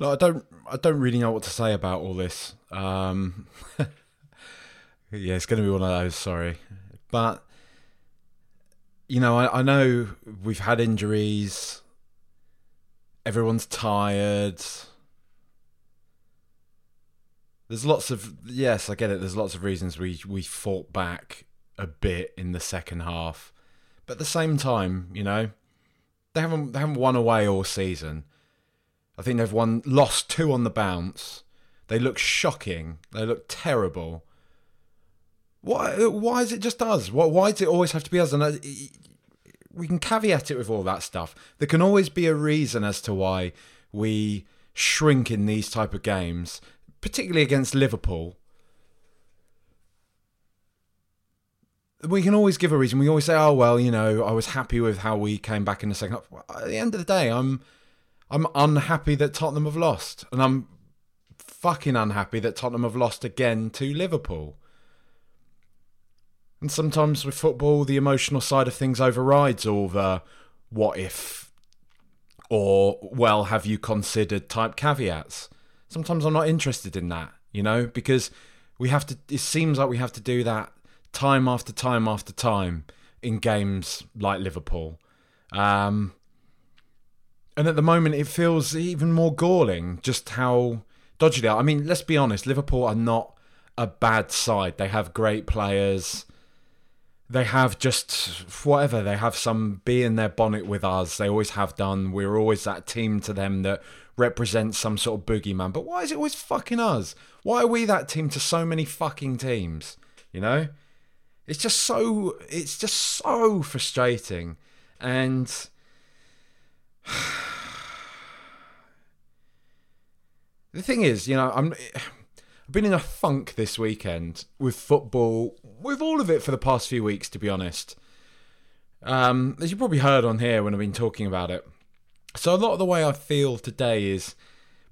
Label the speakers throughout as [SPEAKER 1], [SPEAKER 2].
[SPEAKER 1] Look, I don't I don't really know what to say about all this. Um, yeah, it's going to be one of those, sorry. But you know, I, I know we've had injuries everyone's tired. There's lots of yes, I get it. There's lots of reasons we we fought back a bit in the second half, but at the same time, you know, they haven't they haven't won away all season. I think they've won lost two on the bounce. They look shocking. They look terrible. Why why is it just us? Why, why does it always have to be us? And uh, we can caveat it with all that stuff. There can always be a reason as to why we shrink in these type of games, particularly against Liverpool. We can always give a reason. We always say, "Oh well, you know, I was happy with how we came back in the second half." At the end of the day, I'm I'm unhappy that Tottenham have lost, and I'm fucking unhappy that Tottenham have lost again to Liverpool. And sometimes with football, the emotional side of things overrides all the what if or well, have you considered type caveats. Sometimes I'm not interested in that, you know, because we have to, it seems like we have to do that time after time after time in games like Liverpool. Um, and at the moment, it feels even more galling just how dodgy they are. I mean, let's be honest, Liverpool are not a bad side. They have great players. They have just whatever. They have some bee in their bonnet with us. They always have done. We're always that team to them that represents some sort of boogeyman. But why is it always fucking us? Why are we that team to so many fucking teams? You know? It's just so it's just so frustrating. And the thing is you know i'm I've been in a funk this weekend with football, with all of it for the past few weeks, to be honest. Um, as you probably heard on here when I've been talking about it. So, a lot of the way I feel today is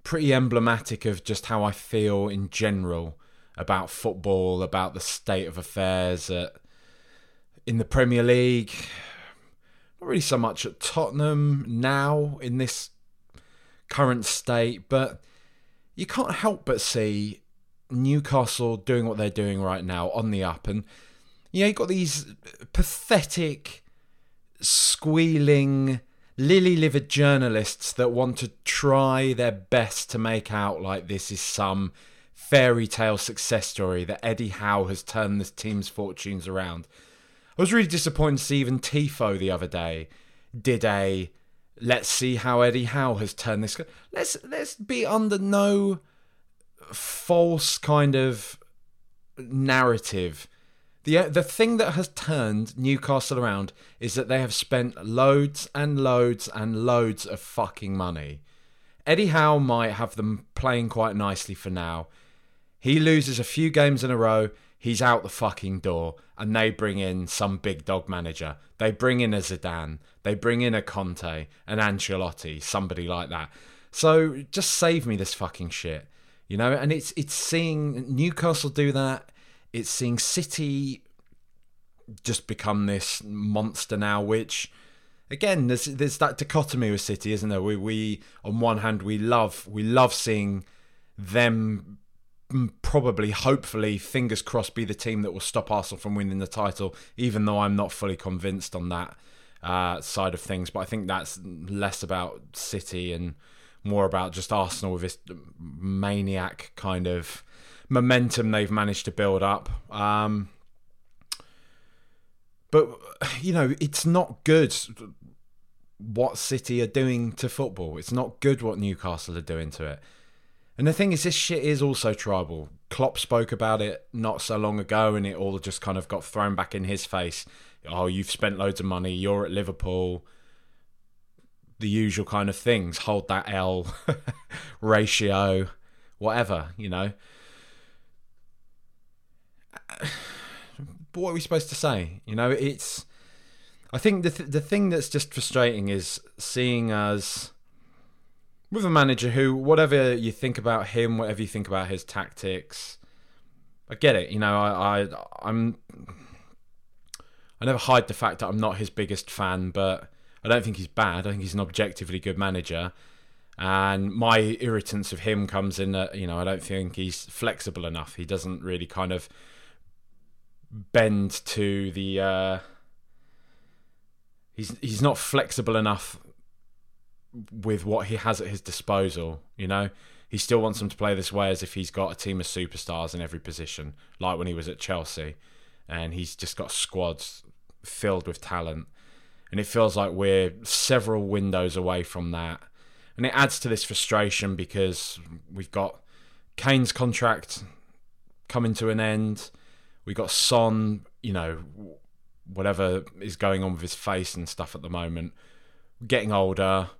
[SPEAKER 1] pretty emblematic of just how I feel in general about football, about the state of affairs at, in the Premier League. Not really so much at Tottenham now in this current state, but you can't help but see Newcastle doing what they're doing right now on the up, and you know you've got these pathetic, squealing, lily-livered journalists that want to try their best to make out like this is some fairy tale success story that Eddie Howe has turned this team's fortunes around. I was really disappointed to see even Tifo the other day did a let's see how Eddie Howe has turned this. Let's let's be under no false kind of narrative. The, uh, the thing that has turned Newcastle around is that they have spent loads and loads and loads of fucking money. Eddie Howe might have them playing quite nicely for now. He loses a few games in a row, he's out the fucking door, and they bring in some big dog manager. They bring in a Zidane, they bring in a Conte, an Ancelotti, somebody like that. So just save me this fucking shit you know, and it's it's seeing Newcastle do that. It's seeing City just become this monster now, which again there's there's that dichotomy with City, isn't there? We we on one hand we love we love seeing them probably hopefully fingers crossed be the team that will stop Arsenal from winning the title, even though I'm not fully convinced on that uh, side of things. But I think that's less about City and more about just Arsenal with this maniac kind of momentum they've managed to build up. Um, but you know, it's not good what City are doing to football. It's not good what Newcastle are doing to it. And the thing is, this shit is also tribal. Klopp spoke about it not so long ago, and it all just kind of got thrown back in his face. Oh, you've spent loads of money. You're at Liverpool. The usual kind of things. Hold that L ratio, whatever, you know. But what are we supposed to say? You know, it's. I think the th- the thing that's just frustrating is seeing us with a manager who, whatever you think about him, whatever you think about his tactics, I get it. You know, I, I I'm I never hide the fact that I'm not his biggest fan, but I don't think he's bad. I think he's an objectively good manager. And my irritance of him comes in that, you know, I don't think he's flexible enough. He doesn't really kind of bend to the uh he's he's not flexible enough with what he has at his disposal, you know? He still wants them to play this way as if he's got a team of superstars in every position, like when he was at Chelsea. And he's just got squads filled with talent. And it feels like we're several windows away from that. And it adds to this frustration because we've got Kane's contract coming to an end. We got Son, you know, whatever is going on with his face and stuff at the moment, getting older.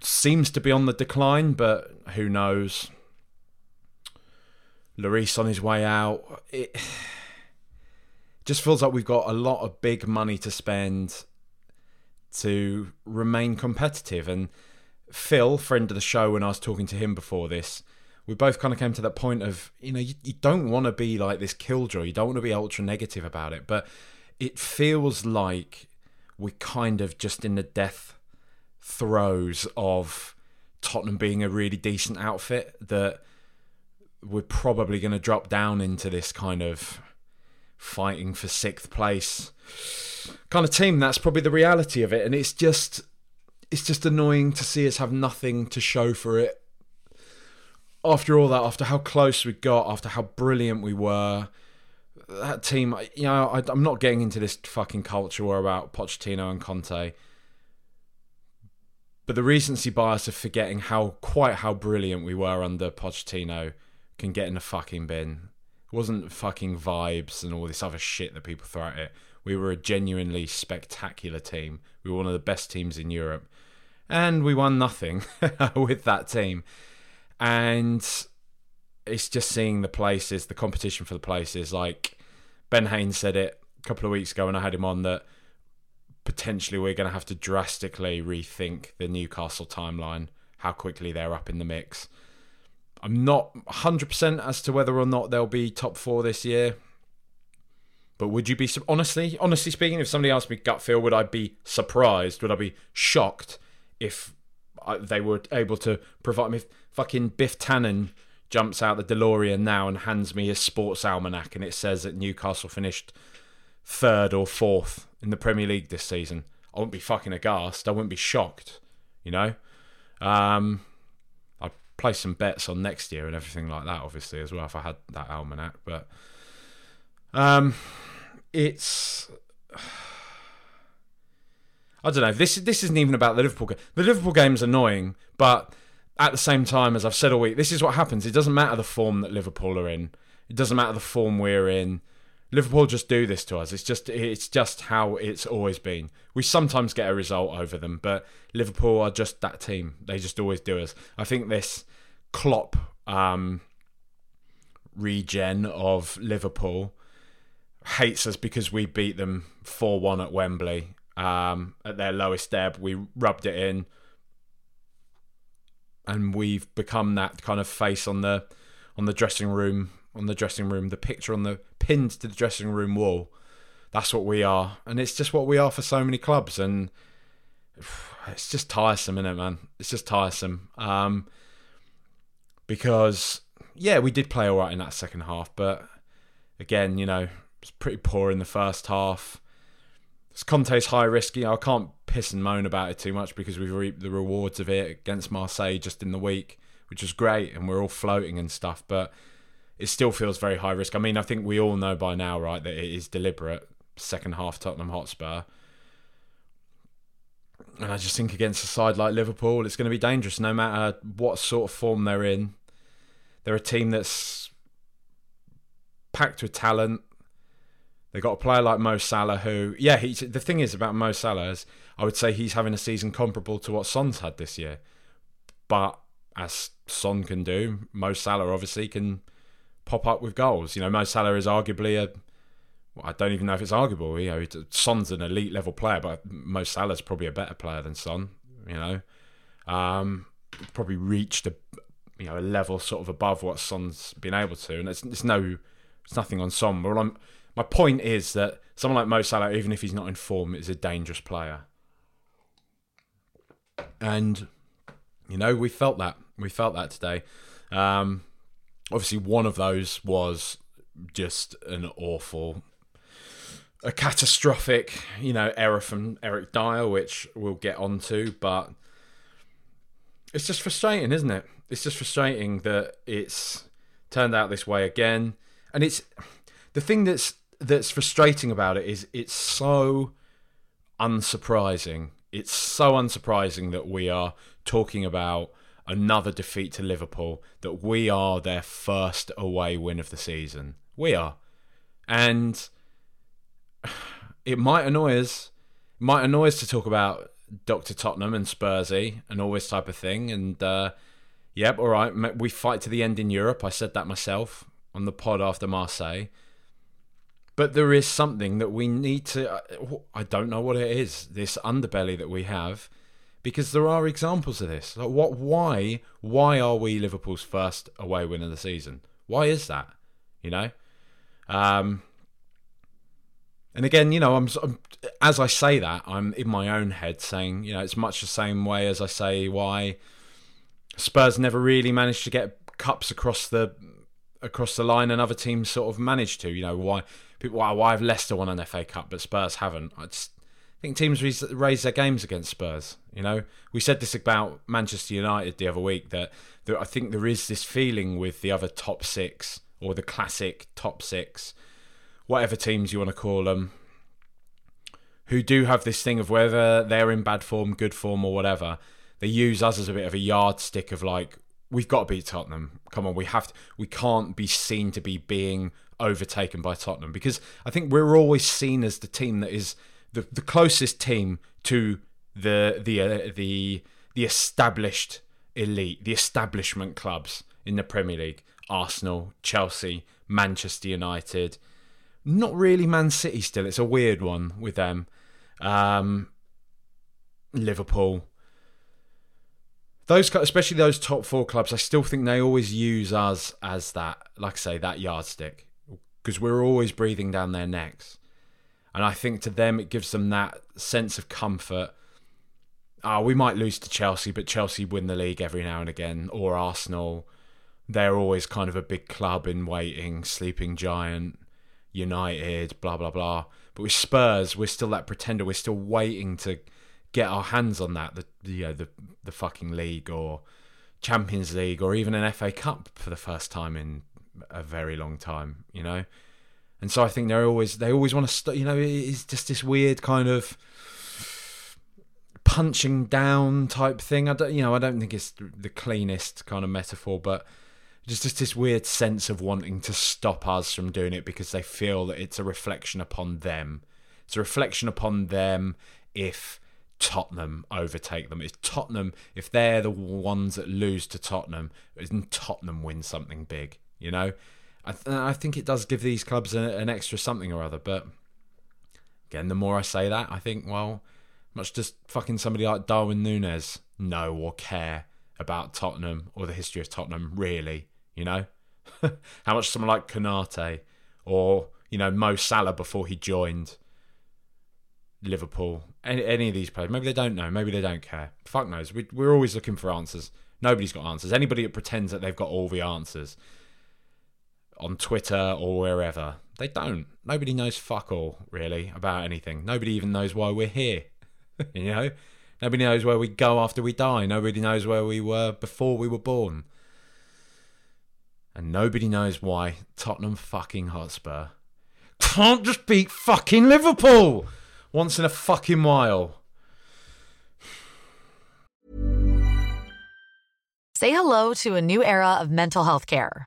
[SPEAKER 1] Seems to be on the decline, but who knows? Lloris on his way out. It just feels like we've got a lot of big money to spend to remain competitive. And Phil, friend of the show, when I was talking to him before this, we both kind of came to that point of, you know, you, you don't want to be like this killjoy. You don't want to be ultra negative about it. But it feels like we're kind of just in the death throes of Tottenham being a really decent outfit that we're probably going to drop down into this kind of fighting for sixth place kind of team. That's probably the reality of it, and it's just it's just annoying to see us have nothing to show for it. After all that, after how close we got, after how brilliant we were, that team, you know, I, I'm not getting into this fucking culture war about Pochettino and Conte. But the recency bias of forgetting how quite how brilliant we were under Pochettino can get in the fucking bin. It wasn't fucking vibes and all this other shit that people throw at it. We were a genuinely spectacular team. We were one of the best teams in Europe. And we won nothing with that team. And it's just seeing the places, the competition for the places. Like Ben Haynes said it a couple of weeks ago when I had him on that potentially we're going to have to drastically rethink the Newcastle timeline, how quickly they're up in the mix. I'm not 100% as to whether or not they'll be top four this year. But would you be honestly, honestly speaking, if somebody asked me gut feel, would I be surprised? Would I be shocked if they were able to provide me? Fucking Biff Tannen jumps out the DeLorean now and hands me his sports almanac, and it says that Newcastle finished third or fourth in the Premier League this season. I wouldn't be fucking aghast. I wouldn't be shocked. You know, um, I'd place some bets on next year and everything like that, obviously as well if I had that almanac. But um, it's. I don't know. This this isn't even about the Liverpool game. The Liverpool game is annoying, but at the same time, as I've said all week, this is what happens. It doesn't matter the form that Liverpool are in. It doesn't matter the form we're in. Liverpool just do this to us. It's just it's just how it's always been. We sometimes get a result over them, but Liverpool are just that team. They just always do us. I think this Klopp um, regen of Liverpool hates us because we beat them 4 1 at Wembley um, at their lowest ebb. We rubbed it in. And we've become that kind of face on the on the dressing room on the dressing room, the picture on the pinned to the dressing room wall. That's what we are, and it's just what we are for so many clubs, and it's just tiresome, isn't it, man? It's just tiresome. Um, because yeah, we did play all right in that second half, but again, you know, it's pretty poor in the first half. It's Conte's high risk. You know, I can't piss and moan about it too much because we've reaped the rewards of it against Marseille just in the week which was great, and we're all floating and stuff. But it still feels very high risk. I mean, I think we all know by now, right, that it is deliberate. Second half Tottenham Hotspur. And I just think against a side like Liverpool, it's going to be dangerous no matter what sort of form they're in. They're a team that's packed with talent. They got a player like Mo Salah, who, yeah, the thing is about Mo Salah is I would say he's having a season comparable to what Son's had this year. But as Son can do, Mo Salah obviously can pop up with goals. You know, Mo Salah is arguably a well, I don't even know if it's arguable. You know, Son's an elite level player, but Mo Salah's probably a better player than Son. You know, um, probably reached a you know a level sort of above what Son's been able to, and it's, it's no, it's nothing on Son. But I'm, my point is that someone like Mo Salah, even if he's not in form, is a dangerous player, and you know we felt that we felt that today. Um, obviously, one of those was just an awful a catastrophic, you know, error from Eric Dier, which we'll get onto, but it's just frustrating, isn't it? It's just frustrating that it's turned out this way again. And it's the thing that's that's frustrating about it is it's so unsurprising. It's so unsurprising that we are talking about another defeat to Liverpool, that we are their first away win of the season. We are. And it might annoy us. Might annoy us to talk about Doctor Tottenham and Spursy and all this type of thing. And uh, yep, all right, we fight to the end in Europe. I said that myself on the pod after Marseille. But there is something that we need to. Uh, I don't know what it is. This underbelly that we have, because there are examples of this. Like what? Why? Why are we Liverpool's first away win of the season? Why is that? You know. Um, and again, you know, I'm, I'm, as I say that, I'm in my own head saying, you know, it's much the same way as I say why Spurs never really managed to get cups across the across the line, and other teams sort of managed to. You know, why people why, why have Leicester won an FA Cup but Spurs haven't? I just think teams raise their games against Spurs. You know, we said this about Manchester United the other week that, that I think there is this feeling with the other top six or the classic top six whatever teams you want to call them, who do have this thing of whether they're in bad form, good form, or whatever, they use us as a bit of a yardstick of like, we've got to beat Tottenham. Come on, we have to, we can't be seen to be being overtaken by Tottenham because I think we're always seen as the team that is the, the closest team to the the uh, the the established elite, the establishment clubs in the Premier League: Arsenal, Chelsea, Manchester United, not really Man City still. It's a weird one with them. Um, Liverpool. Those, especially those top four clubs, I still think they always use us as that, like I say, that yardstick, because we're always breathing down their necks, and I think to them it gives them that sense of comfort. Oh, we might lose to Chelsea, but Chelsea win the league every now and again, or Arsenal. They're always kind of a big club in waiting, sleeping giant. United, blah blah blah. But with Spurs, we're still that pretender. We're still waiting to get our hands on that, the you know, the the fucking league or Champions League or even an FA Cup for the first time in a very long time. You know, and so I think they're always they always want to. St- you know, it's just this weird kind of punching down type thing. I don't, you know, I don't think it's the cleanest kind of metaphor, but just just this weird sense of wanting to stop us from doing it because they feel that it's a reflection upon them. It's a reflection upon them if Tottenham overtake them. It's Tottenham if they're the ones that lose to Tottenham, isn't Tottenham win something big? You know, I th- I think it does give these clubs a, an extra something or other. But again, the more I say that, I think well, much does fucking somebody like Darwin Nunez know or care about Tottenham or the history of Tottenham really? You know, how much someone like Konate or you know Mo Salah before he joined Liverpool, any, any of these players, maybe they don't know, maybe they don't care. Fuck knows. We, we're always looking for answers. Nobody's got answers. Anybody that pretends that they've got all the answers on Twitter or wherever, they don't. Nobody knows fuck all really about anything. Nobody even knows why we're here. you know, nobody knows where we go after we die. Nobody knows where we were before we were born. And nobody knows why Tottenham fucking Hotspur can't just beat fucking Liverpool once in a fucking while.
[SPEAKER 2] Say hello to a new era of mental health care.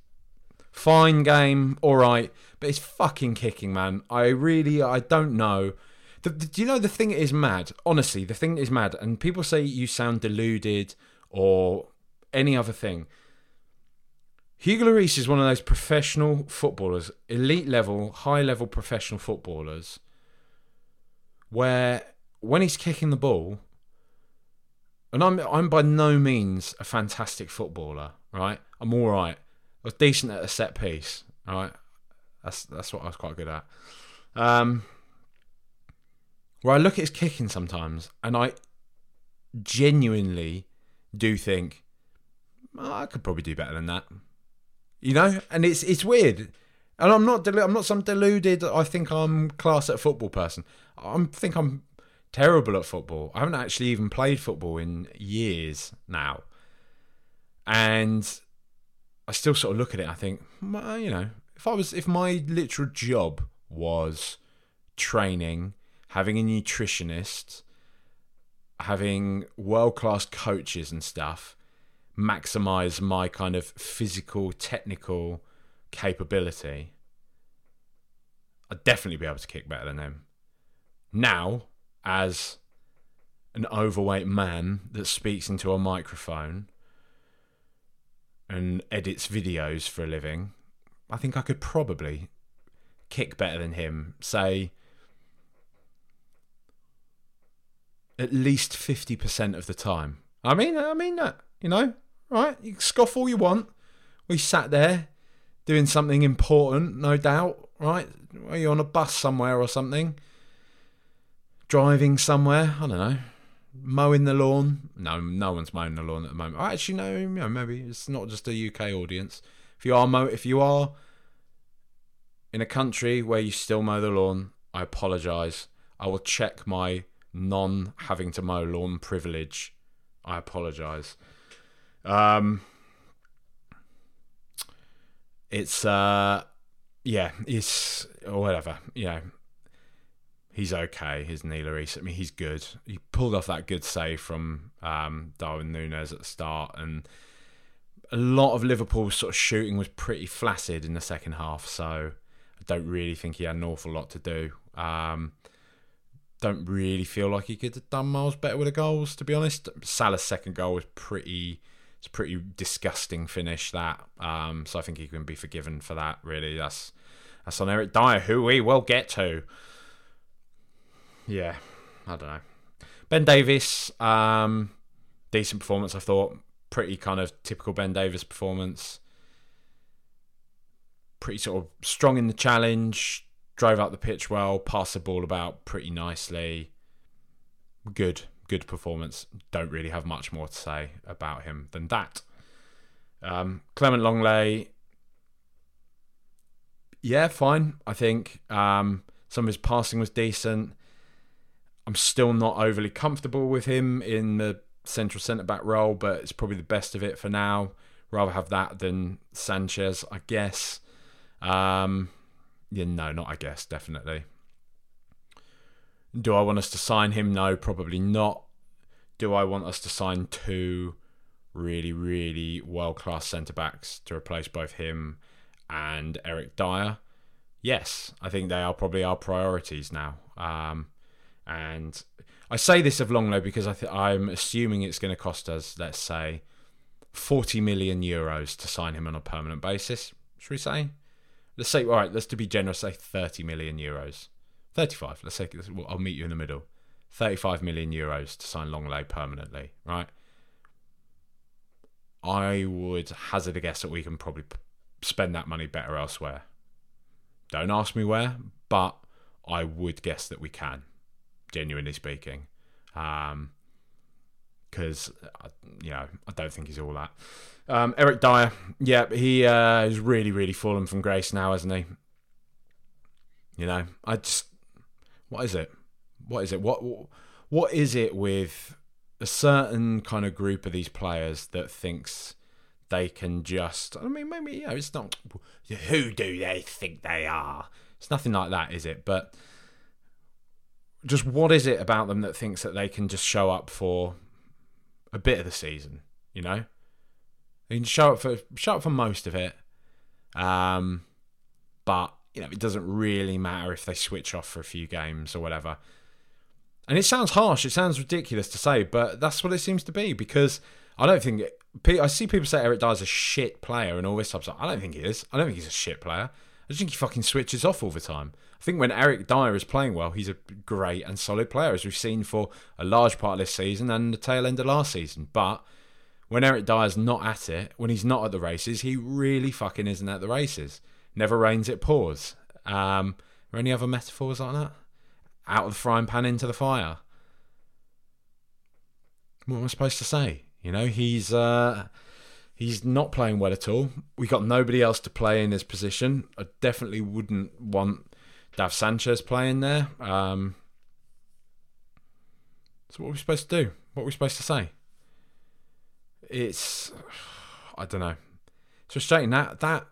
[SPEAKER 1] fine game, all right, but it's fucking kicking, man. I really, I don't know. The, the, do you know the thing is mad? Honestly, the thing is mad, and people say you sound deluded or any other thing. Hugo Lloris is one of those professional footballers, elite level, high level professional footballers, where when he's kicking the ball, and I'm I'm by no means a fantastic footballer, right? I'm all right. I was decent at a set piece, right? That's that's what I was quite good at. Um, where I look at his kicking sometimes, and I genuinely do think oh, I could probably do better than that. You know, and it's it's weird. And I'm not I'm not some deluded. I think I'm class at football person. I think I'm terrible at football. I haven't actually even played football in years now, and I still sort of look at it. I think, hmm, uh, you know, if I was if my literal job was training, having a nutritionist, having world class coaches and stuff maximize my kind of physical, technical capability, I'd definitely be able to kick better than them. Now, as an overweight man that speaks into a microphone and edits videos for a living, I think I could probably kick better than him. Say, at least 50% of the time. I mean, I mean that, you know, right? You scoff all you want. We sat there doing something important, no doubt, right? Are you on a bus somewhere or something? Driving somewhere, I don't know. Mowing the lawn. No, no one's mowing the lawn at the moment. I Actually, no, you know, maybe it's not just a UK audience. If you are mow, if you are in a country where you still mow the lawn, I apologise. I will check my non having to mow lawn privilege. I apologize. Um, it's uh, yeah, it's or whatever. You know, he's okay. His Neil Reese. I mean, he's good. He pulled off that good save from um, Darwin Nunez at the start, and a lot of Liverpool's sort of shooting was pretty flaccid in the second half. So I don't really think he had an awful lot to do. Um, don't really feel like he could have done miles better with the goals. To be honest, Salah's second goal was pretty. It's pretty disgusting finish that. Um, so I think he can be forgiven for that. Really, that's that's on Eric Dier, who we will get to. Yeah, I don't know. Ben Davies, um, decent performance. I thought pretty kind of typical Ben Davies performance. Pretty sort of strong in the challenge, drove up the pitch well, passed the ball about pretty nicely. Good, good performance. Don't really have much more to say about him than that. Um, Clement Lenglet, yeah, fine. I think um, some of his passing was decent. I'm still not overly comfortable with him in the central centre back role, but it's probably the best of it for now. Rather have that than Sanchez, I guess. Um, yeah, no, not I guess, definitely. Do I want us to sign him? No, probably not. Do I want us to sign two really, really world class centre backs to replace both him and Eric Dier? Yes, I think they are probably our priorities now. Um, and I say this of Lenglet because I th- I'm assuming it's going to cost us, let's say, 40 million euros to sign him on a permanent basis. Should we say? Let's say, all right, let's to be generous, say 30 million euros. 35, let's say, I'll meet you in the middle. 35 million euros to sign Lenglet permanently, right? I would hazard a guess that we can probably spend that money better elsewhere. Don't ask me where, but I would guess that we can, genuinely speaking. Um, because uh, you know I don't think he's all that. Um, Eric Dier, yeah, he uh, really, really fallen from grace now, hasn't he? You know, I just what is it? What is it? What what is it with a certain kind of group of these players that thinks they can just I mean maybe you know it's not who do they think they are? It's nothing like that, is it? But just what is it about them that thinks that they can just show up for a bit of the season, you know? They can show up for show up for most of it. Um but you know, it doesn't really matter if they switch off for a few games or whatever. And it sounds harsh, it sounds ridiculous to say, but that's what it seems to be because I don't think I see people say Eric Dier's a shit player and all this stuff. I don't think he is. I don't think he's a shit player. I think he fucking switches off all the time. I think when Eric Dier is playing well, he's a great and solid player, as we've seen for a large part of this season and the tail end of last season. But when Eric Dier's not at it, when he's not at the races, he really fucking isn't at the races. Never rains, it pours. Um, are any other metaphors like that? out of the frying pan into the fire. What am I supposed to say? You know, he's uh, he's not playing well at all. We got nobody else to play in his position. I definitely wouldn't want Dav Sanchez playing there. Um, so what are we supposed to do? What are we supposed to say? It's I don't know. It's frustrating that that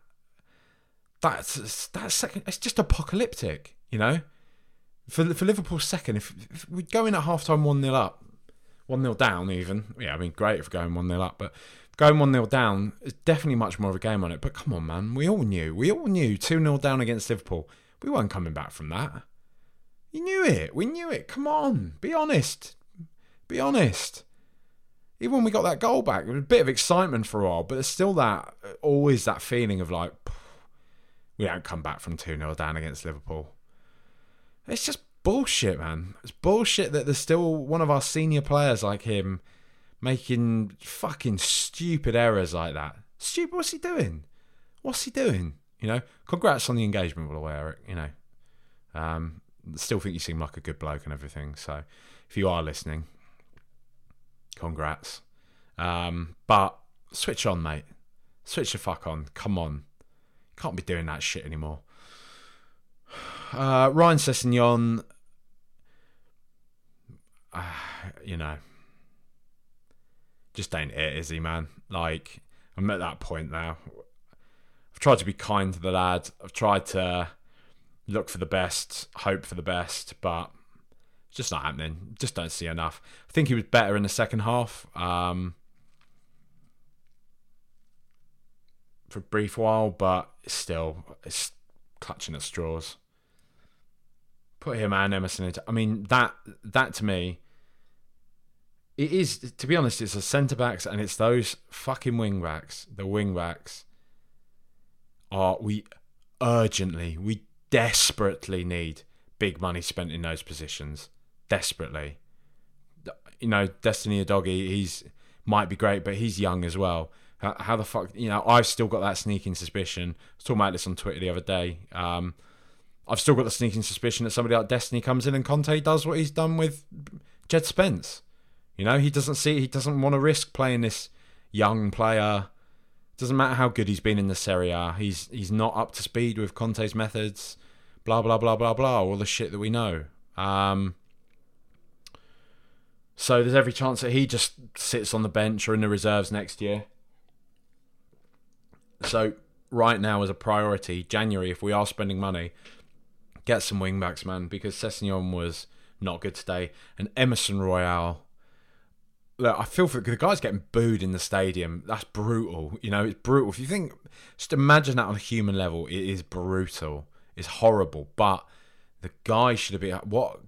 [SPEAKER 1] that's that second. It's just apocalyptic, you know for for Liverpool's second, if, if we go in at half time 1 0 up, 1 0 down, even, yeah, I mean, great if we're going 1 0 up, but going 1 0 down is definitely much more of a game on it. But come on, man, we all knew, we all knew 2 0 down against Liverpool. We weren't coming back from that. You knew it. We knew it. Come on, be honest. Be honest. Even when we got that goal back, there was a bit of excitement for a while, but there's still that, always that feeling of like, we don't come back from 2 0 down against Liverpool. It's just bullshit, man. It's bullshit that there's still one of our senior players like him making fucking stupid errors like that. Stupid. What's he doing? What's he doing? You know. Congrats on the engagement, by the way, Eric. You know. Um, still think you seem like a good bloke and everything. So, if you are listening, congrats. Um, but switch on, mate. Switch the fuck on. Come on. Can't be doing that shit anymore. Uh, Ryan Sessegnon, uh, you know, just ain't it, is he, man? Like, I'm at that point now. I've tried to be kind to the lad. I've tried to look for the best, hope for the best, but it's just not happening. Just don't see enough. I think he was better in the second half. Um, for a brief while, but still, it's clutching at straws. Put him and Emerson into. I mean that that to me, it is to be honest. It's the centre backs and it's those fucking wing backs. The wing backs are we urgently, we desperately need big money spent in those positions. Desperately. You know, Destiny Udogie, he's might be great, but he's young as well. How, how, the fuck, you know, I've still got that sneaking suspicion. I was talking about this on Twitter the other day. Um, I've still got the sneaking suspicion that somebody like Destiny comes in and Conte does what he's done with Jed Spence. You know, he doesn't see, he doesn't want to risk playing this young player. Doesn't matter how good he's been in the Serie A. He's he's not up to speed with Conte's methods. Blah blah blah blah blah. All the shit that we know. Um, so there's every chance that he just sits on the bench or in the reserves next year. So right now, as a priority, January, if we are spending money, get some wingbacks, man, because Sessegnon was not good today, and Emerson Royal. Look, I feel for the guy's getting booed in the stadium. That's brutal. You know, it's brutal. If you think, just imagine that on a human level, it is brutal. It's horrible. But The guy should have been what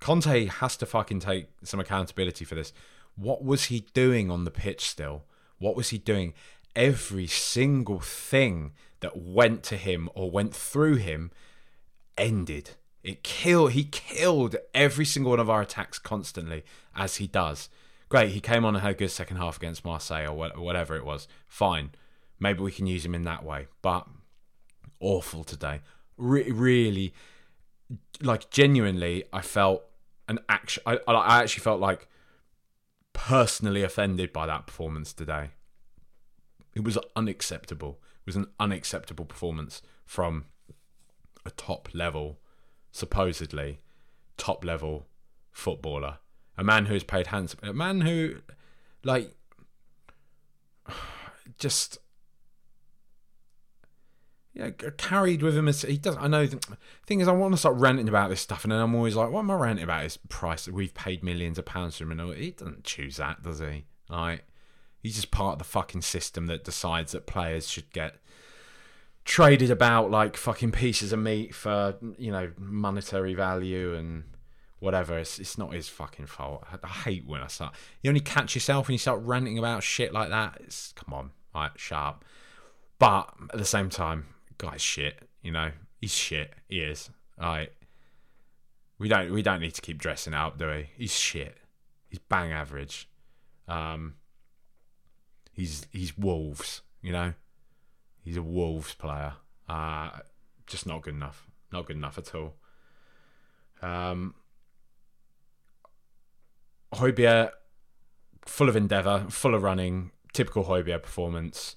[SPEAKER 1] Conte has to fucking take some accountability for this. What was he doing on the pitch still? What was he doing? Every single thing that went to him or went through him ended. It killed. He killed every single one of our attacks constantly, as he does. Great. He came on and had a good second half against Marseille or whatever it was. Fine. Maybe we can use him in that way. But awful today. Re- really, like genuinely, I felt an action. I, I actually felt like personally offended by that performance today. It was unacceptable. It was an unacceptable performance from a top level, supposedly top level footballer, a man who has paid handsome, a man who, like, just yeah, carried with him as he does. I know. The thing is, I want to start ranting about this stuff, and then I'm always like, "What am I ranting about? His price. We've paid millions of pounds for him, and he doesn't choose that, does he? Like, he's just part of the fucking system that decides that players should get traded about like fucking pieces of meat for you know monetary value and whatever. It's it's not his fucking fault. I, I hate when I start. You only catch yourself when you start ranting about shit like that. It's come on, right, sharp. But at the same time, guy's shit. You know, he's shit. He is. Right. We don't we don't need to keep dressing up, do we? He's shit. He's bang average. Um. He's he's Wolves. You know. He's a Wolves player. Uh, just not good enough. Not good enough at all. Um, Højbjerg, full of endeavour, full of running, typical Højbjerg performance.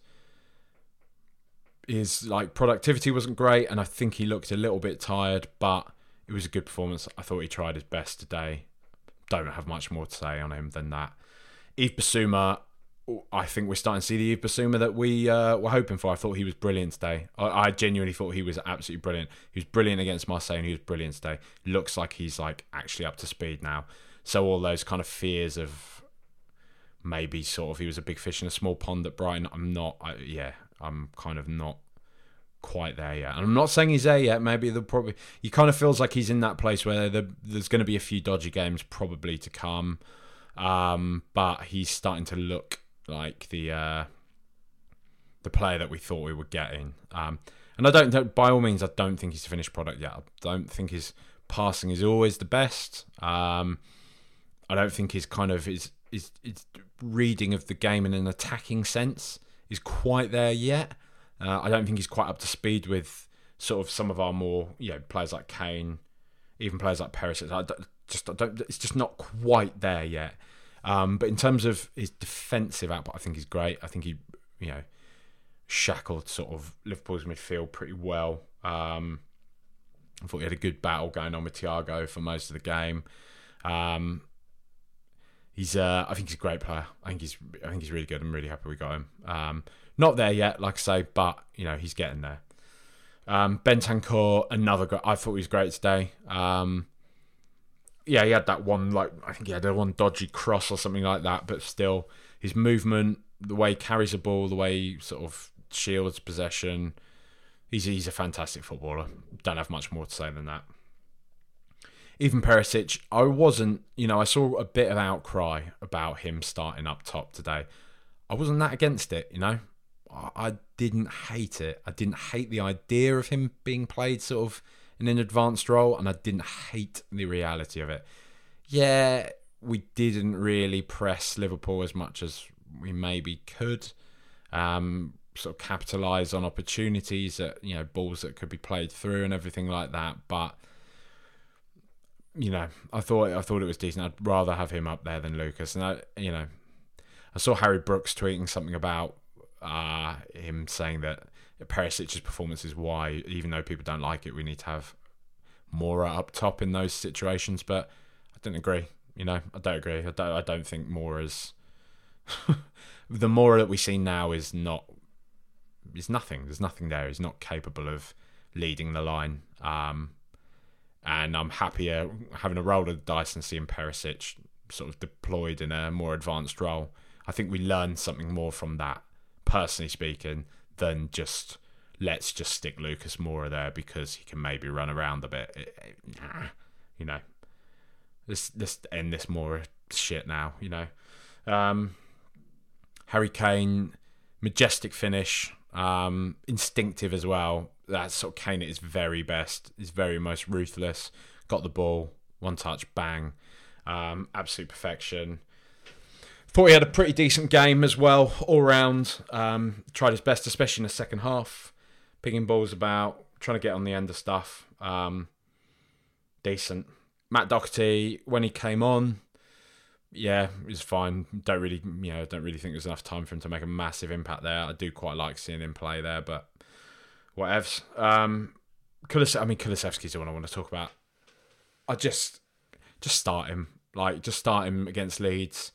[SPEAKER 1] His like productivity wasn't great, and I think he looked a little bit tired, but it was a good performance. I thought he tried his best today. Don't have much more to say on him than that. Yves Bissouma, I think we're starting to see the Yves Bissouma that we uh, were hoping for. I thought he was brilliant today. I, I, genuinely thought he was absolutely brilliant. He was brilliant against Marseille and he was brilliant today. Looks like he's like actually up to speed now. So all those kind of fears of maybe sort of he was a big fish in a small pond at Brighton. I'm not. I, yeah, I'm kind of not quite there yet. And I'm not saying he's there yet. Maybe the probably he kind of feels like he's in that place where the, there's going to be a few dodgy games probably to come. Um, but he's starting to look like the uh, the player that we thought we were getting. Um, and I don't, by all means, I don't think he's a finished product yet. I don't think his passing is always the best. Um, I don't think his kind of his, his, his reading of the game in an attacking sense is quite there yet. Uh, I don't think he's quite up to speed with sort of some of our more you know players like Kane, even players like Perisic. I just I don't. It's just not quite there yet. Um, but in terms of his defensive output, I think he's great. I think he, you know, shackled sort of Liverpool's midfield pretty well. Um, I thought he had a good battle going on with Thiago for most of the game. Um, he's, uh, I think he's a great player. I think he's, I think he's really good. I'm really happy we got him. Um, not there yet, like I say, but you know he's getting there. Um, Bentancur, another. Great, I thought he was great today. Um, yeah, he had that one like I think he had a one dodgy cross or something like that, but still his movement, the way he carries the ball, the way he sort of shields possession, he's he's a fantastic footballer. Don't have much more to say than that. Ivan Perisic, I wasn't, you know, I saw a bit of outcry about him starting up top today. I wasn't that against it, you know. I didn't hate it. I didn't hate the idea of him being played sort of in an advanced role, and I didn't hate the reality of it. Yeah, we didn't really press Liverpool as much as we maybe could. Um, sort of capitalise on opportunities that you know balls that could be played through and everything like that. But you know, I thought I thought it was decent. I'd rather have him up there than Lucas. And I, you know, I saw Harry Brooks tweeting something about uh, him saying that Perisic's performance is why, even though people don't like it, we need to have Moura up top in those situations. But I don't agree. You know, I don't agree. I don't. I don't think Moura's the Moura that we see now is not. Is nothing. There's nothing there. He's not capable of leading the line. Um, and I'm happier having a roll of the dice and seeing Perisic sort of deployed in a more advanced role. I think we learn something more from that, personally speaking, than just let's just stick Lucas Moura there because he can maybe run around a bit. It, it, nah, you know, let's let's end this Moura shit now. You know, um, Harry Kane, majestic finish, um, instinctive as well. That's sort of Kane at his very best. his very most ruthless. Got the ball, one touch, bang, um, absolute perfection. Thought he had a pretty decent game as well, all round. Um, tried his best, especially in the second half, picking balls about, trying to get on the end of stuff. Um, decent. Matt Doherty, when he came on, yeah, was fine. Don't really, you know, don't really think there's enough time for him to make a massive impact there. I do quite like seeing him play there, but whatevs. Um, Kulis- I mean, Kulusevski's the one I want to talk about. I just, just start him. Like, just start him against Leeds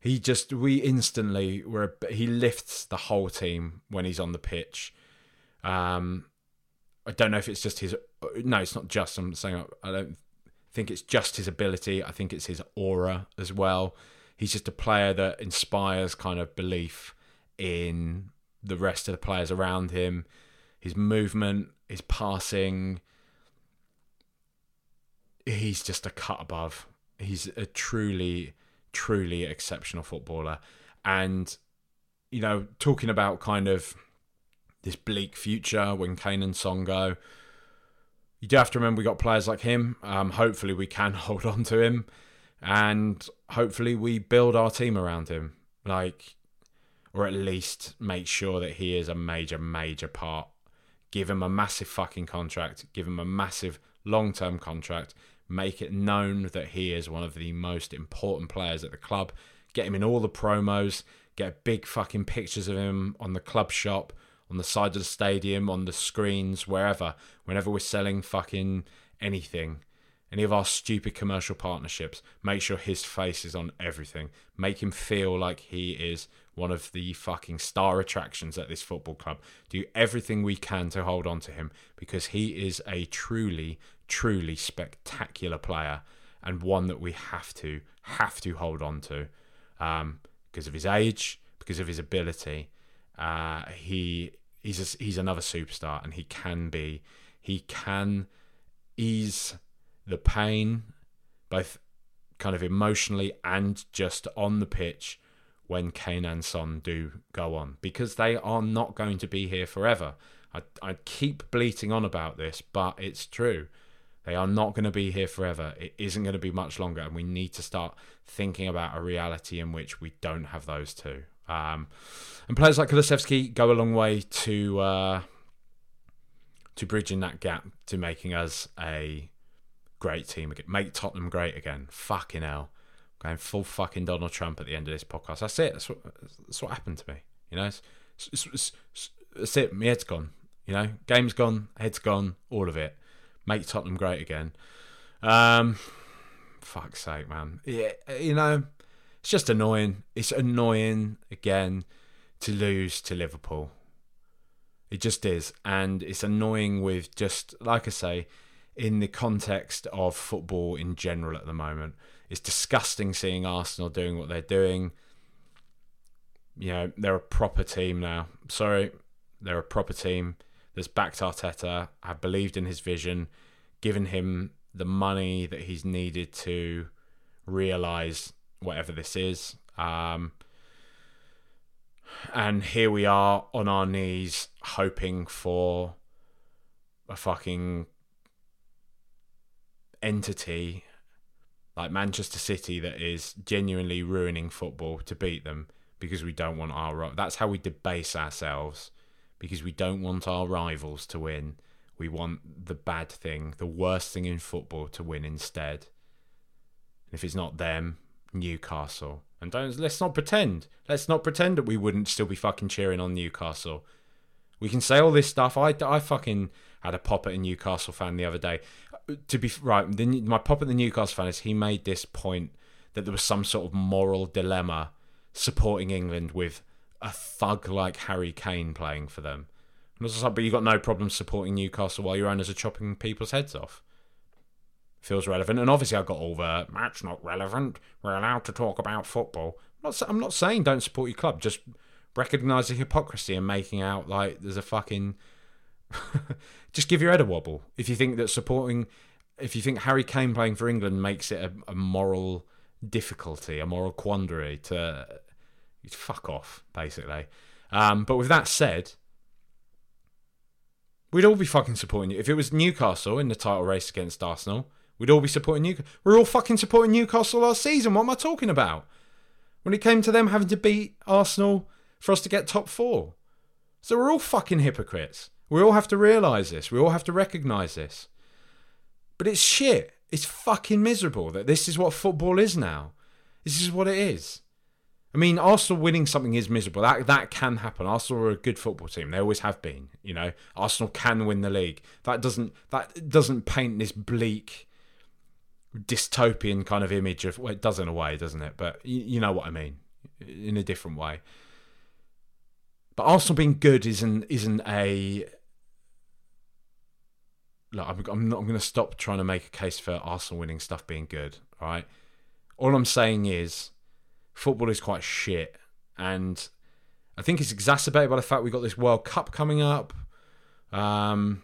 [SPEAKER 1] he just we instantly were he lifts the whole team when he's on the pitch. Um, I don't know if it's just his. No, it's not just. I'm saying I don't think it's just his ability. I think it's his aura as well. He's just a player that inspires kind of belief in the rest of the players around him. His movement, his passing. He's just a cut above. He's a truly truly exceptional footballer. And, you know, talking about kind of this bleak future when Kane and Son go, you do have to remember we got players like him. Um, hopefully, we can hold on to him, and hopefully, we build our team around him. Like, or at least make sure that he is a major, major part. Give him a massive fucking contract. Give him a massive long term contract make it known that he is one of the most important players at the club. Get him in all the promos, get big fucking pictures of him on the club shop, on the side of the stadium, on the screens, wherever. Whenever we're selling fucking anything, any of our stupid commercial partnerships, make sure his face is on everything. Make him feel like he is one of the fucking star attractions at this football club. Do everything we can to hold on to him because he is a truly, truly spectacular player and one that we have to have to hold on to um, because of his age, because of his ability. Uh, he he's a, he's another superstar, and he can be he can ease the pain, both kind of emotionally and just on the pitch when Kane and Son do go on because they are not going to be here forever. I, I keep bleating on about this, but it's true. They are not going to be here forever. It isn't going to be much longer, and we need to start thinking about a reality in which we don't have those two. Um, and players like Kulusevski go a long way to uh, to bridging that gap to making us a great team again, make Tottenham great again. Fucking hell, going full fucking Donald Trump at the end of this podcast. That's it. That's what that's what happened to me. You know, it's, it's, it's, that's it. My head's gone. You know, game's gone, head's gone, all of it make Tottenham great again. Um, fuck's sake, man. Yeah, you know, it's just annoying. It's annoying again to lose to Liverpool. It just is, and it's annoying with just like I say, in the context of football in general at the moment. It's disgusting seeing Arsenal doing what they're doing. You know, they're a proper team now. Sorry, they're a proper team that's backed Arteta, have believed in his vision, given him the money that he's needed to realize whatever this is. Um, and here we are on our knees hoping for a fucking entity like Manchester City that is genuinely ruining football to beat them because we don't want our that's how we debase ourselves because we don't want our rivals to win. We want the bad thing, the worst thing in football to win instead. And if it's not them, Newcastle. And don't let's not pretend. Let's not pretend that we wouldn't still be fucking cheering on Newcastle. We can say all this stuff. I, I fucking had a pop at a Newcastle fan the other day. To be right, the, my pop at the Newcastle fan is he made this point that there was some sort of moral dilemma supporting England with a thug like Harry Kane playing for them. And I was like, but you got no problem supporting Newcastle while your owners are chopping people's heads off. Feels relevant, and obviously I got all the that's not relevant. We're allowed to talk about football. I'm not, I'm not saying don't support your club. Just recognise the hypocrisy and making out like there's a fucking just give your head a wobble if you think that supporting, if you think Harry Kane playing for England makes it a, a moral difficulty, a moral quandary to fuck off, basically. Um, but with that said, we'd all be fucking supporting you. If it was Newcastle in the title race against Arsenal, we'd all be supporting Newcastle. We're all fucking supporting Newcastle last season. What am I talking about? When it came to them having to beat Arsenal for us to get top four. So we're all fucking hypocrites. We all have to realise this. We all have to recognise this. But it's shit. It's fucking miserable that this is what football is now. This is what it is. I mean, Arsenal winning something is miserable. That that can happen. Arsenal are a good football team. They always have been. You know, Arsenal can win the league. That doesn't that doesn't paint this bleak, dystopian kind of image of. Well, it does in a way, doesn't it? But you, you know what I mean, in a different way. But Arsenal being good isn't isn't a. Look, I'm, I'm not. I'm going to stop trying to make a case for Arsenal winning stuff being good. All right. All I'm saying is, football is quite shit, and I think it's exacerbated by the fact we got this World Cup coming up. Um,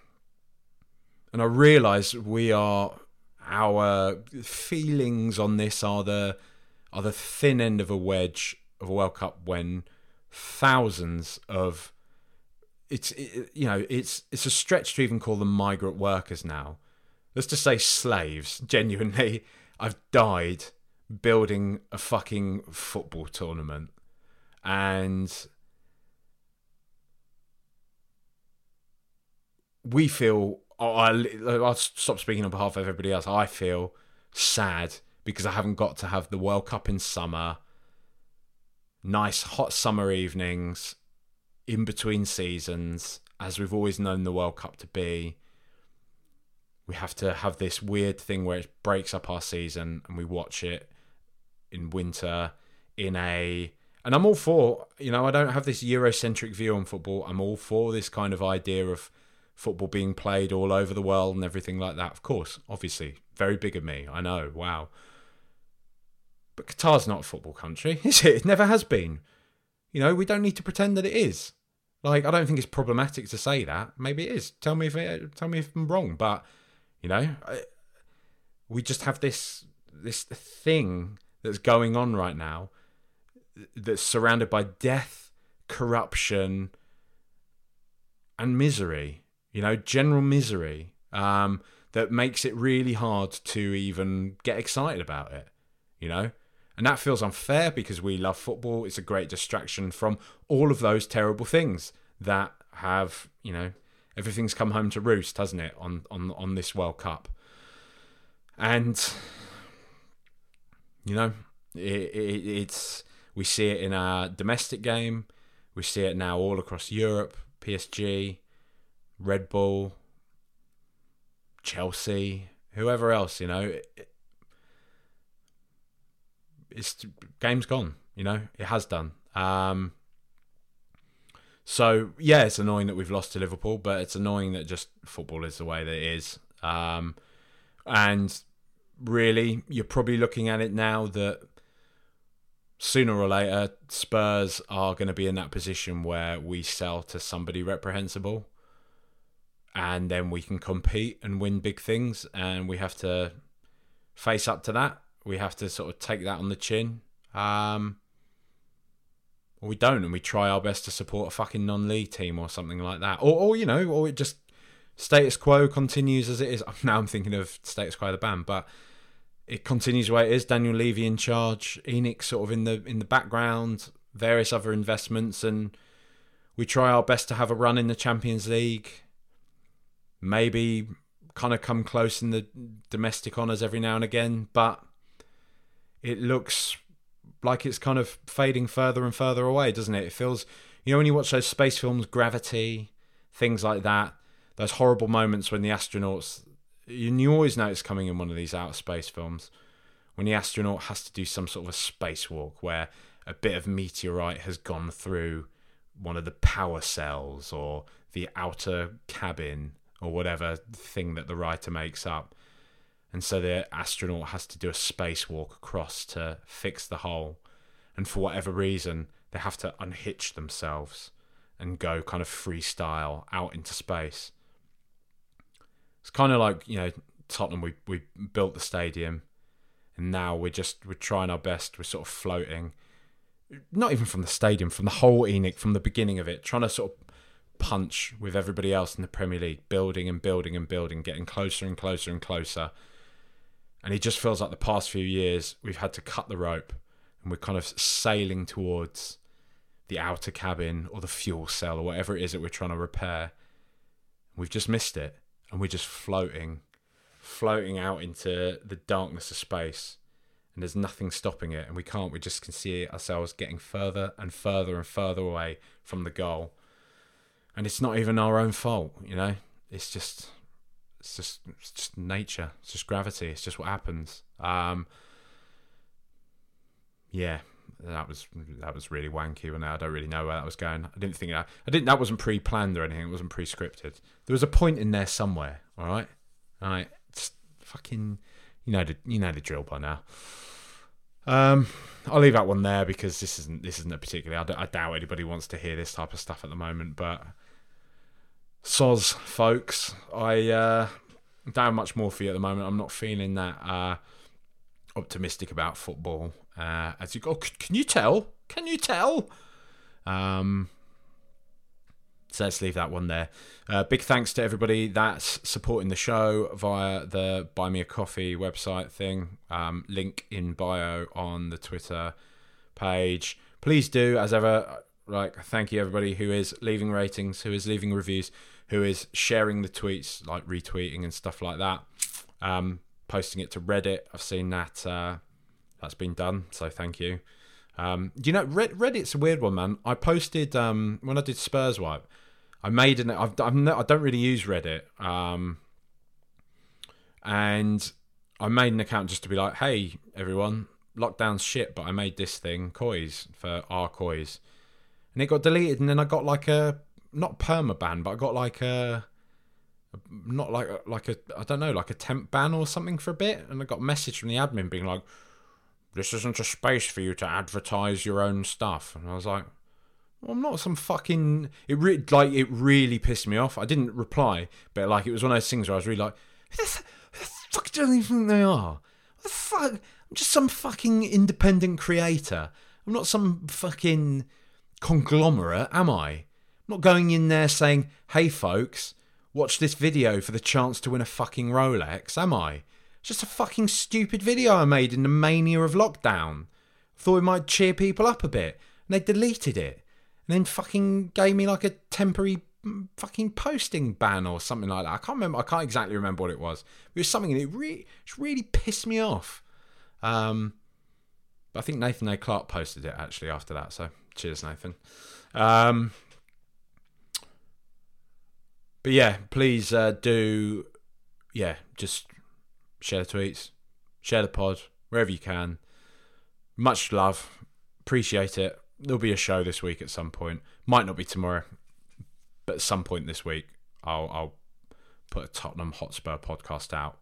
[SPEAKER 1] and I realise we are our feelings on this are the are the thin end of a wedge of a World Cup when thousands of it's it, you know it's it's a stretch to even call them migrant workers now. Let's just say slaves. Genuinely, I've died building a fucking football tournament, and we feel. I, I'll stop speaking on behalf of everybody else. I feel sad because I haven't got to have the World Cup in summer nice hot summer evenings in between seasons, as we've always known the World Cup to be. We have to have this weird thing where it breaks up our season and we watch it in winter in a and I'm all for, you know, I don't have this Eurocentric view on football. I'm all for this kind of idea of football being played all over the world and everything like that. Of course, obviously, very big of me. I know, wow. But Qatar's not a football country, is it? It never has been. You know, we don't need to pretend that it is. Like, I don't think it's problematic to say that. Maybe it is. Tell me if it, tell me if I'm wrong. But you know, I, we just have this this thing that's going on right now that's surrounded by death, corruption, and misery. You know, general misery um, that makes it really hard to even get excited about it. You know, and that feels unfair because we love football. It's a great distraction from all of those terrible things that have, you know, everything's come home to roost, hasn't it, on on on this World Cup. And you know, it, it, it's we see it in our domestic game. We see it now all across Europe. PSG, Red Bull, Chelsea, whoever else. You know, it, it's game's gone. You know, it has done. Um, so yeah, it's annoying that we've lost to Liverpool, but it's annoying that just football is the way that it is. Um, and really, you're probably looking at it now that sooner or later Spurs are going to be in that position where we sell to somebody reprehensible, and then we can compete and win big things, and we have to face up to that we have to sort of take that on the chin. Um, we don't, and we try our best to support a fucking non-league team or something like that, or, or you know, or it just status quo continues as it is. Now I'm thinking of status quo the band, but it continues the way it is. Daniel Levy in charge, ENIC sort of in the in the background, various other investments, and we try our best to have a run in the Champions League. Maybe kind of come close in the domestic honours every now and again, but it looks like it's kind of fading further and further away, doesn't it? It feels, you know, when you watch those space films, Gravity, things like that, those horrible moments when the astronauts, you, you always know it's coming in one of these outer space films, when the astronaut has to do some sort of a spacewalk where a bit of meteorite has gone through one of the power cells or the outer cabin or whatever thing that the writer makes up and so the astronaut has to do a spacewalk across to fix the hole. And for whatever reason, they have to unhitch themselves and go kind of freestyle out into space. It's kind of like you know Tottenham. We we built the stadium, and now we're just we're trying our best. We're sort of floating, not even from the stadium, from the whole ENIC, from the beginning of it, trying to sort of punch with everybody else in the Premier League, building and building and building, getting closer and closer and closer. And it just feels like the past few years we've had to cut the rope and we're kind of sailing towards the outer cabin or the fuel cell or whatever it is that we're trying to repair. We've just missed it and we're just floating, floating out into the darkness of space. And there's nothing stopping it, and we can't. We just can see ourselves getting further and further and further away from the goal and it's not even our own fault you know it's just it's just it's just nature it's just gravity it's just what happens. Um yeah that was that was really wanky and I don't really know where that was going. I didn't think that I didn't that wasn't pre-planned or anything it wasn't pre-scripted. There was a point in there somewhere all right all right just fucking you know the you know the drill by now. Um I'll leave that one there because this isn't this isn't a particularly I, d- I doubt anybody wants to hear this type of stuff at the moment but soz, folks. I uh, don't have much more for you at the moment. I'm not feeling that uh, optimistic about football. Uh, as you go, can you tell? Can you tell? Um, so let's leave that one there. Uh, big thanks to everybody that's supporting the show via the Buy Me a Coffee website thing. Um, link in bio on the Twitter page. Please do, as ever, like thank you everybody who is leaving ratings, who is leaving reviews who is sharing the tweets, like retweeting and stuff like that, um, posting it to Reddit. I've seen that uh, that's been done, so thank you. Um, you know, Reddit's a weird one, man. I posted um, when I did Spurs wipe. I made an. I've, I've no, I don't really use Reddit, um, and I made an account just to be like, "Hey, everyone, lockdown's shit," but I made this thing, coys for our coys, and it got deleted. And then I got like a not perma ban, but I got like a not like like a I don't know like a temp ban or something for a bit, and I got a message from the admin being like, "This isn't a space for you to advertise your own stuff," and I was like. Well, I'm not some fucking. It re- like it really pissed me off. I didn't reply, but like it was one of those things where I was really like, "Who the, who the fuck do you think they are? What the fuck? I'm just some fucking independent creator. I'm not some fucking conglomerate, am I? Not going in there saying, hey folks, watch this video for the chance to win a fucking Rolex, am I? It's just a fucking stupid video I made in the mania of lockdown. Thought it might cheer people up a bit. And they deleted it. And then fucking gave me like a temporary mm, fucking posting ban or something like that. I can't remember. I can't exactly remember what it was. It was something that it really, it really pissed me off. Um, but I think Nathan A. Clark posted it actually after that. So cheers, Nathan. Um, but yeah, please uh, do, yeah, just share the tweets, share the pod wherever you can. Much love, appreciate it. There'll be a show this week at some point. Might not be tomorrow, but at some point this week, I'll I'll put a Tottenham Hotspur podcast out.